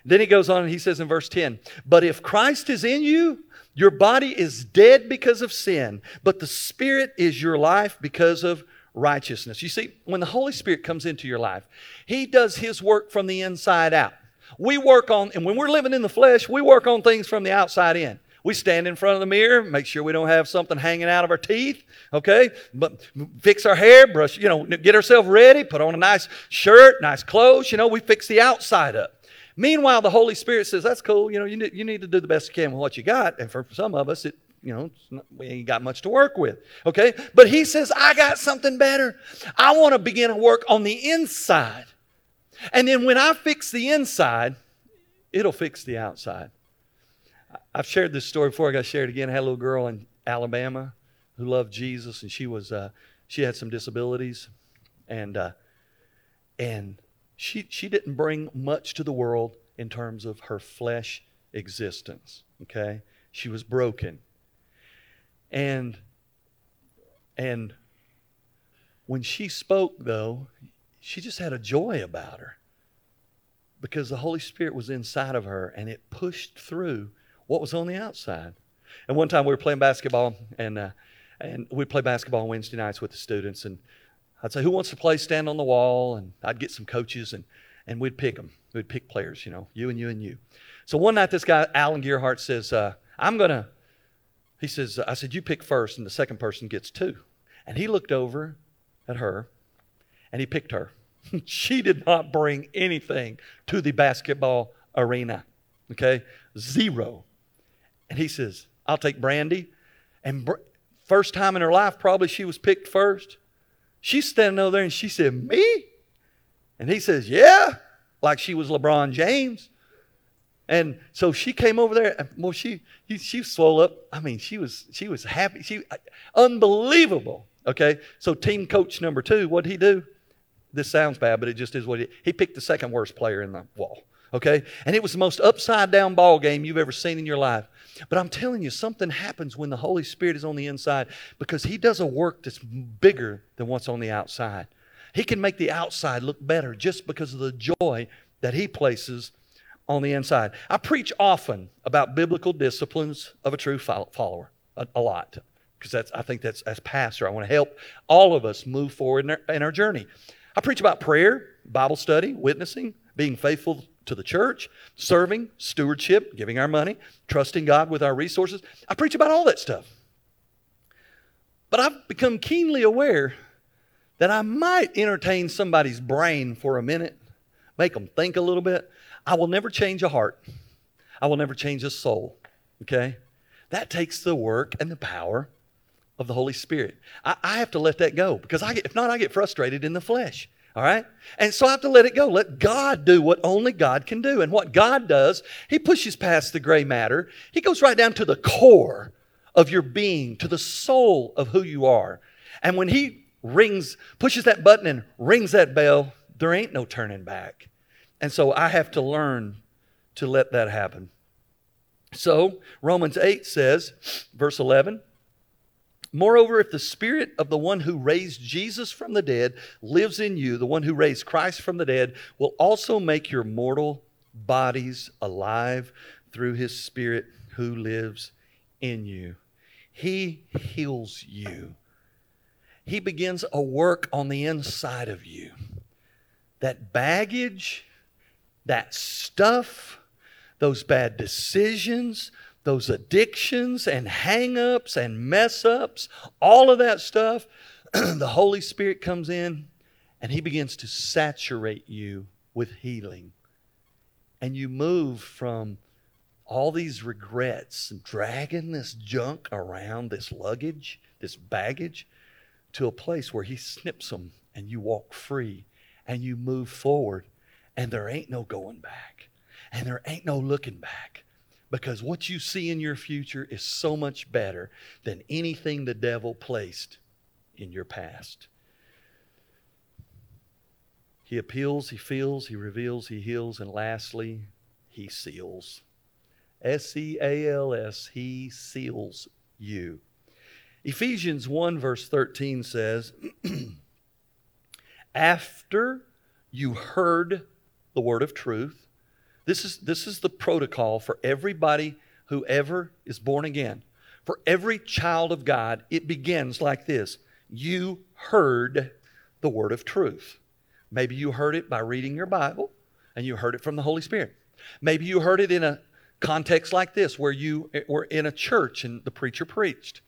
Then he goes on and he says in verse 10 But if Christ is in you, your body is dead because of sin, but the Spirit is your life because of righteousness. You see, when the Holy Spirit comes into your life, He does His work from the inside out. We work on, and when we're living in the flesh, we work on things from the outside in. We stand in front of the mirror, make sure we don't have something hanging out of our teeth, okay? But fix our hair, brush, you know, get ourselves ready, put on a nice shirt, nice clothes, you know, we fix the outside up. Meanwhile, the Holy Spirit says, that's cool, you know, you need, you need to do the best you can with what you got. And for some of us, it you know, not, we ain't got much to work with. Okay? But he says, I got something better. I want to begin to work on the inside. And then when I fix the inside, it'll fix the outside. I've shared this story before. I got to share it again. I had a little girl in Alabama who loved Jesus, and she was uh, she had some disabilities, and uh, and she she didn't bring much to the world in terms of her flesh existence. Okay, she was broken, and and when she spoke, though, she just had a joy about her because the Holy Spirit was inside of her and it pushed through what was on the outside. And one time we were playing basketball, and uh, and we'd play basketball on Wednesday nights with the students, and I'd say, "Who wants to play? Stand on the wall." And I'd get some coaches, and and we'd pick them. We'd pick players, you know, you and you and you. So one night, this guy Alan Gearhart says, uh, "I'm gonna." He says, "I said you pick first, and the second person gets two. And he looked over at her, and he picked her. she did not bring anything to the basketball arena. Okay, zero. And he says, I'll take Brandy. And br- first time in her life, probably she was picked first. She's standing over there and she said, Me? And he says, Yeah, like she was LeBron James. And so she came over there. And, Well, she she swole up. I mean, she was she was happy. She unbelievable. Okay, so team coach number two, what did he do? This sounds bad, but it just is what he he picked the second worst player in the wall. Okay, and it was the most upside down ball game you've ever seen in your life. But I'm telling you, something happens when the Holy Spirit is on the inside because He does a work that's bigger than what's on the outside. He can make the outside look better just because of the joy that He places on the inside. I preach often about biblical disciplines of a true follower, a, a lot, because that's I think that's as pastor I want to help all of us move forward in our, in our journey. I preach about prayer, Bible study, witnessing, being faithful to the church, serving, stewardship, giving our money, trusting God with our resources. I preach about all that stuff. But I've become keenly aware that I might entertain somebody's brain for a minute, make them think a little bit. I will never change a heart. I will never change a soul. Okay? That takes the work and the power of the Holy Spirit. I, I have to let that go because I get, if not, I get frustrated in the flesh. All right? And so I have to let it go. Let God do what only God can do. And what God does, He pushes past the gray matter. He goes right down to the core of your being, to the soul of who you are. And when He rings, pushes that button and rings that bell, there ain't no turning back. And so I have to learn to let that happen. So Romans 8 says, verse 11, Moreover, if the spirit of the one who raised Jesus from the dead lives in you, the one who raised Christ from the dead will also make your mortal bodies alive through his spirit who lives in you. He heals you. He begins a work on the inside of you. That baggage, that stuff, those bad decisions, those addictions and hang-ups and mess ups, all of that stuff, the Holy Spirit comes in and He begins to saturate you with healing. And you move from all these regrets and dragging this junk around, this luggage, this baggage, to a place where He snips them and you walk free and you move forward and there ain't no going back and there ain't no looking back because what you see in your future is so much better than anything the devil placed in your past. He appeals, he feels, he reveals, he heals, and lastly, he seals. S E A L S, he seals you. Ephesians 1, verse 13 says, After you heard the word of truth, this is, this is the protocol for everybody who ever is born again. For every child of God, it begins like this You heard the word of truth. Maybe you heard it by reading your Bible and you heard it from the Holy Spirit. Maybe you heard it in a context like this where you were in a church and the preacher preached.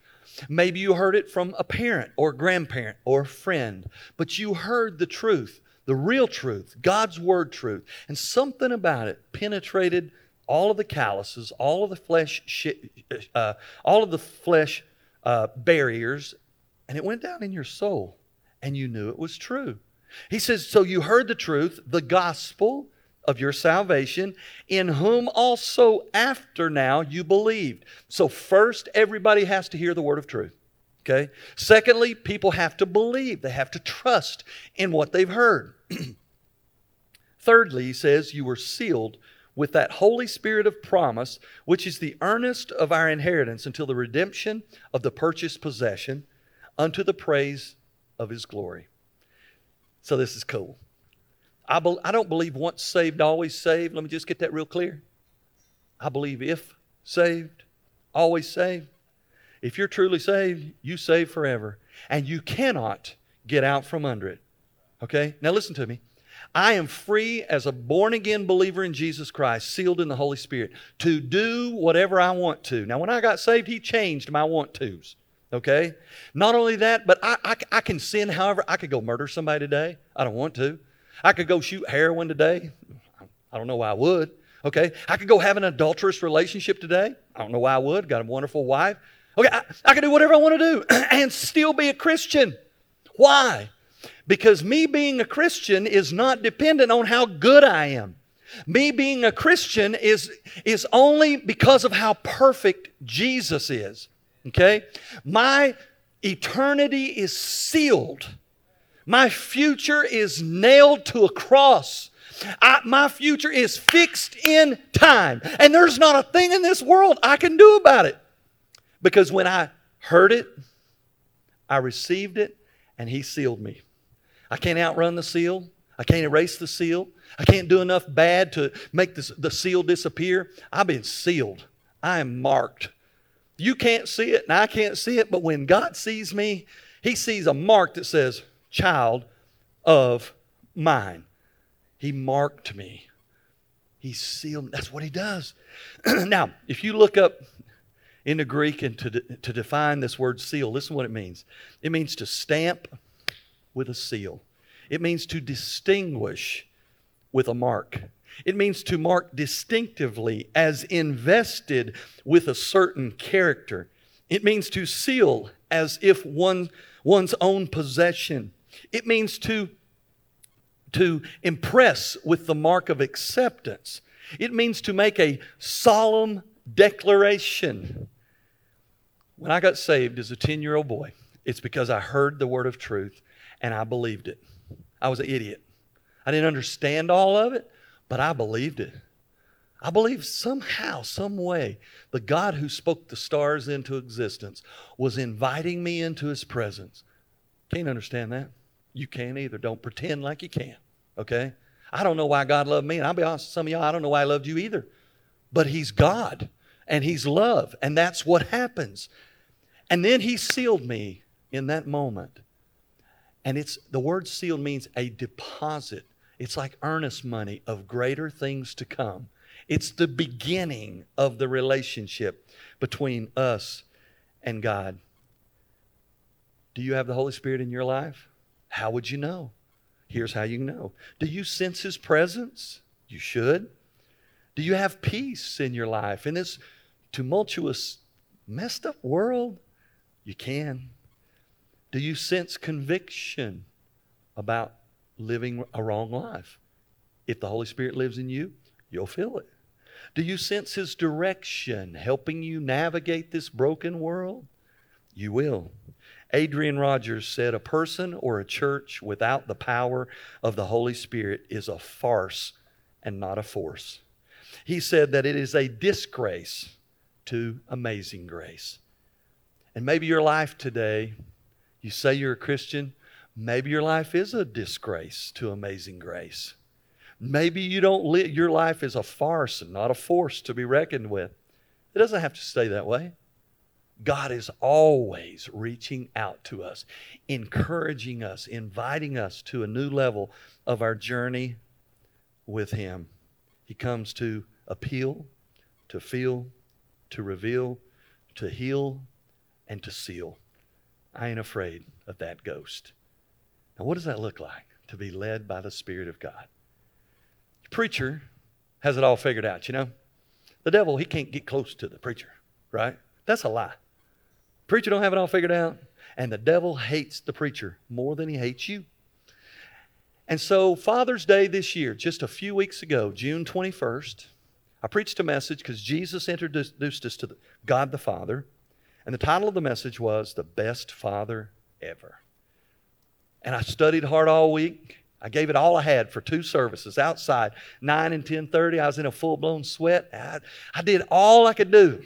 Maybe you heard it from a parent or grandparent or a friend, but you heard the truth the real truth, God's word truth. And something about it penetrated all of the calluses, all of the flesh, uh, all of the flesh uh, barriers, and it went down in your soul, and you knew it was true. He says, So you heard the truth, the gospel of your salvation, in whom also after now you believed. So, first, everybody has to hear the word of truth. Okay? Secondly, people have to believe, they have to trust in what they've heard. Thirdly, he says, You were sealed with that Holy Spirit of promise, which is the earnest of our inheritance until the redemption of the purchased possession unto the praise of his glory. So, this is cool. I, be, I don't believe once saved, always saved. Let me just get that real clear. I believe if saved, always saved. If you're truly saved, you save forever. And you cannot get out from under it. Okay? Now listen to me. I am free as a born again believer in Jesus Christ, sealed in the Holy Spirit, to do whatever I want to. Now, when I got saved, He changed my want tos. Okay? Not only that, but I, I, I can sin however. I could go murder somebody today. I don't want to. I could go shoot heroin today. I don't know why I would. Okay? I could go have an adulterous relationship today. I don't know why I would. Got a wonderful wife. Okay, I, I can do whatever I want to do and still be a Christian. Why? Because me being a Christian is not dependent on how good I am. Me being a Christian is, is only because of how perfect Jesus is. Okay? My eternity is sealed. My future is nailed to a cross. I, my future is fixed in time. And there's not a thing in this world I can do about it. Because when I heard it, I received it, and He sealed me. I can't outrun the seal. I can't erase the seal. I can't do enough bad to make this, the seal disappear. I've been sealed. I am marked. You can't see it, and I can't see it, but when God sees me, He sees a mark that says, Child of mine. He marked me. He sealed. That's what He does. now, if you look up in the Greek and to, de- to define this word seal, listen what it means. It means to stamp with a seal, it means to distinguish with a mark. It means to mark distinctively as invested with a certain character. It means to seal as if one, one's own possession. It means to, to impress with the mark of acceptance. It means to make a solemn declaration. When I got saved as a 10 year old boy, it's because I heard the word of truth and I believed it. I was an idiot. I didn't understand all of it, but I believed it. I believe somehow, some way, the God who spoke the stars into existence was inviting me into his presence. Can't understand that. You can't either. Don't pretend like you can. Okay? I don't know why God loved me, and I'll be honest with some of y'all, I don't know why I loved you either. But he's God and he's love, and that's what happens. And then he sealed me in that moment. And it's the word sealed means a deposit. It's like earnest money of greater things to come. It's the beginning of the relationship between us and God. Do you have the Holy Spirit in your life? How would you know? Here's how you know. Do you sense His presence? You should. Do you have peace in your life in this tumultuous, messed up world? You can. Do you sense conviction about living a wrong life? If the Holy Spirit lives in you, you'll feel it. Do you sense His direction helping you navigate this broken world? You will. Adrian Rogers said, A person or a church without the power of the Holy Spirit is a farce and not a force. He said that it is a disgrace to amazing grace. And maybe your life today, you say you're a Christian, maybe your life is a disgrace to amazing grace. Maybe you don't live, your life is a farce and not a force to be reckoned with. It doesn't have to stay that way. God is always reaching out to us, encouraging us, inviting us to a new level of our journey with Him. He comes to appeal, to feel, to reveal, to heal, and to seal. I ain't afraid of that ghost. Now, what does that look like to be led by the Spirit of God? The preacher has it all figured out, you know? The devil, he can't get close to the preacher, right? That's a lie. Preacher don't have it all figured out. And the devil hates the preacher more than he hates you. And so, Father's Day this year, just a few weeks ago, June 21st, I preached a message because Jesus introduced us to the, God the Father. And the title of the message was The Best Father Ever. And I studied hard all week. I gave it all I had for two services outside, 9 and 10:30. I was in a full-blown sweat. I, I did all I could do.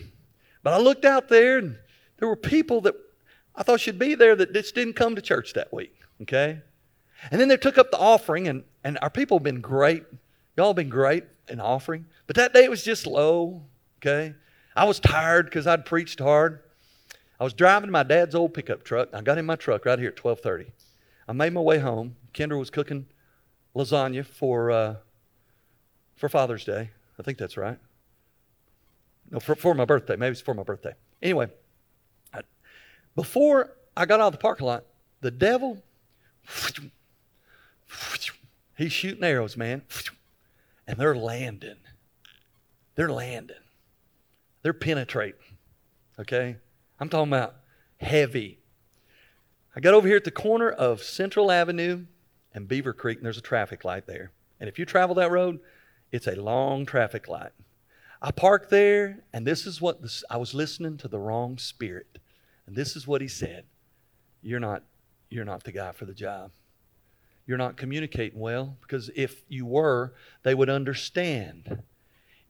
But I looked out there and there were people that I thought should be there that just didn't come to church that week. Okay? And then they took up the offering, and, and our people have been great. Y'all have been great in offering. But that day it was just low. Okay? I was tired because I'd preached hard. I was driving my dad's old pickup truck. I got in my truck right here at 1230. I made my way home. Kendra was cooking lasagna for, uh, for Father's Day. I think that's right. No, for, for my birthday. Maybe it's for my birthday. Anyway, I, before I got out of the parking lot, the devil, he's shooting arrows, man. And they're landing. They're landing. They're penetrating. Okay? I'm talking about heavy. I got over here at the corner of Central Avenue and Beaver Creek, and there's a traffic light there. And if you travel that road, it's a long traffic light. I parked there, and this is what this, I was listening to the wrong spirit. And this is what he said You're not, you're not the guy for the job. You're not communicating well because if you were, they would understand.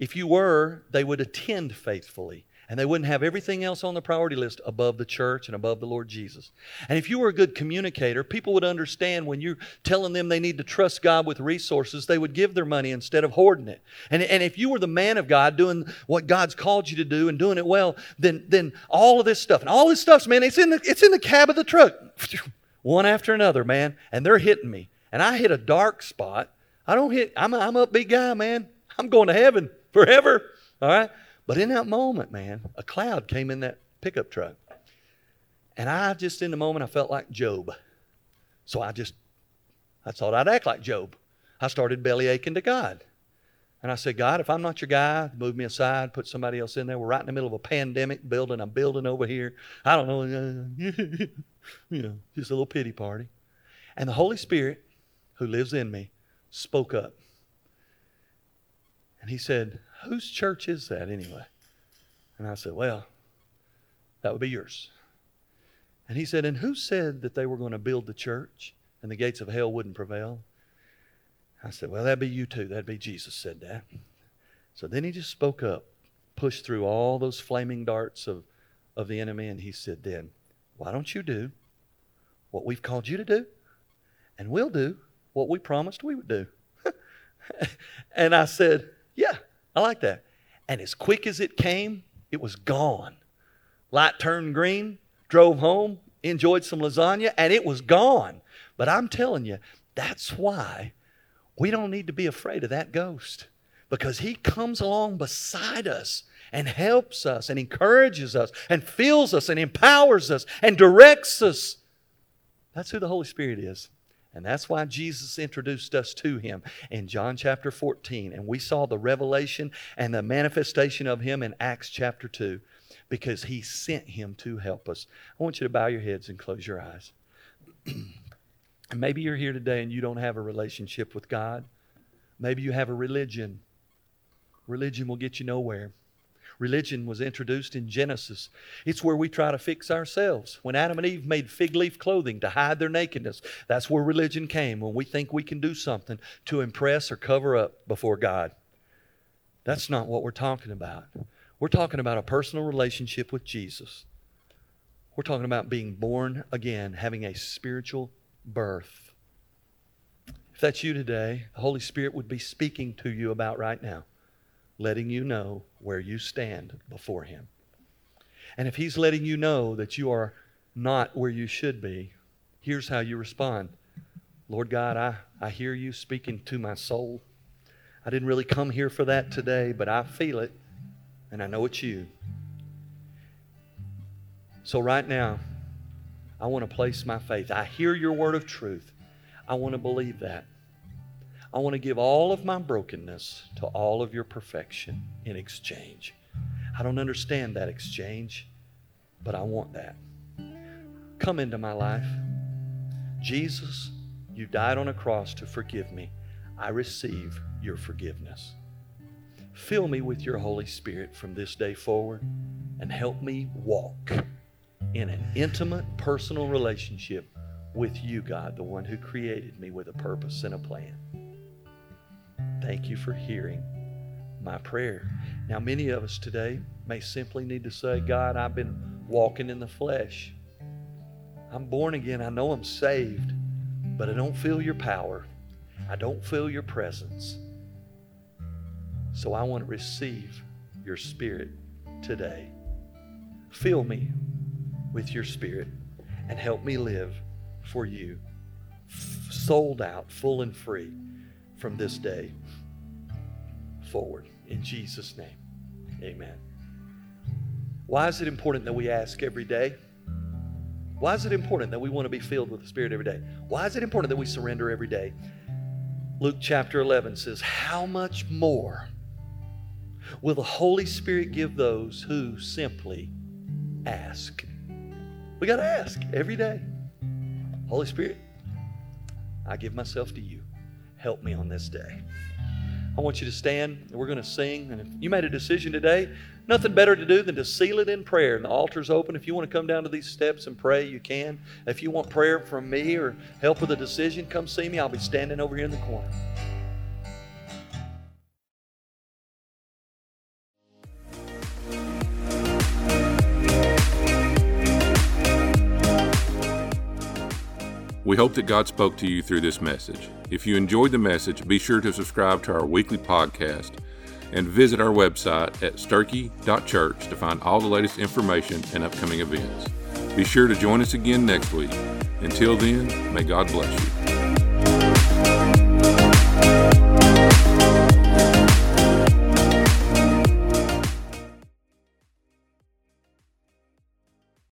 If you were, they would attend faithfully and they wouldn't have everything else on the priority list above the church and above the Lord Jesus. And if you were a good communicator, people would understand when you're telling them they need to trust God with resources, they would give their money instead of hoarding it. And, and if you were the man of God doing what God's called you to do and doing it well, then, then all of this stuff, and all this stuff, man, it's in the, it's in the cab of the truck, one after another, man, and they're hitting me. And I hit a dark spot. I don't hit, I'm a, I'm a big guy, man. I'm going to heaven forever. All right? But in that moment, man, a cloud came in that pickup truck. And I just, in the moment, I felt like Job. So I just, I thought I'd act like Job. I started belly aching to God. And I said, God, if I'm not your guy, move me aside, put somebody else in there. We're right in the middle of a pandemic, building a building over here. I don't know, uh, you know, just a little pity party. And the Holy Spirit, who lives in me, spoke up. And he said, Whose church is that anyway? And I said, Well, that would be yours. And he said, And who said that they were going to build the church and the gates of hell wouldn't prevail? I said, Well, that'd be you too. That'd be Jesus said that. So then he just spoke up, pushed through all those flaming darts of, of the enemy, and he said, Then, why don't you do what we've called you to do? And we'll do what we promised we would do. and I said, Yeah, I like that. And as quick as it came, it was gone. Light turned green, drove home, enjoyed some lasagna, and it was gone. But I'm telling you, that's why we don't need to be afraid of that ghost because he comes along beside us and helps us and encourages us and fills us and empowers us and directs us. That's who the Holy Spirit is. And that's why Jesus introduced us to him in John chapter 14. And we saw the revelation and the manifestation of him in Acts chapter 2 because he sent him to help us. I want you to bow your heads and close your eyes. and maybe you're here today and you don't have a relationship with God. Maybe you have a religion. Religion will get you nowhere. Religion was introduced in Genesis. It's where we try to fix ourselves. When Adam and Eve made fig leaf clothing to hide their nakedness, that's where religion came, when we think we can do something to impress or cover up before God. That's not what we're talking about. We're talking about a personal relationship with Jesus. We're talking about being born again, having a spiritual birth. If that's you today, the Holy Spirit would be speaking to you about right now letting you know where you stand before Him. And if He's letting you know that you are not where you should be, here's how you respond Lord God, I, I hear you speaking to my soul. I didn't really come here for that today, but I feel it, and I know it's you. So, right now, I want to place my faith. I hear your word of truth. I want to believe that. I want to give all of my brokenness to all of your perfection in exchange. I don't understand that exchange, but I want that. Come into my life. Jesus, you died on a cross to forgive me. I receive your forgiveness. Fill me with your Holy Spirit from this day forward and help me walk in an intimate, personal relationship with you, God, the one who created me with a purpose and a plan. Thank you for hearing my prayer. Now, many of us today may simply need to say, God, I've been walking in the flesh. I'm born again. I know I'm saved, but I don't feel your power. I don't feel your presence. So I want to receive your spirit today. Fill me with your spirit and help me live for you, sold out, full and free from this day forward. In Jesus' name, amen. Why is it important that we ask every day? Why is it important that we want to be filled with the Spirit every day? Why is it important that we surrender every day? Luke chapter 11 says, How much more will the Holy Spirit give those who simply ask? We got to ask every day. Holy Spirit, I give myself to you. Help me on this day. I want you to stand and we're going to sing. And if you made a decision today, nothing better to do than to seal it in prayer. And the altar's open. If you want to come down to these steps and pray, you can. If you want prayer from me or help with a decision, come see me. I'll be standing over here in the corner. We hope that God spoke to you through this message. If you enjoyed the message, be sure to subscribe to our weekly podcast and visit our website at sturkey.church to find all the latest information and upcoming events. Be sure to join us again next week. Until then, may God bless you.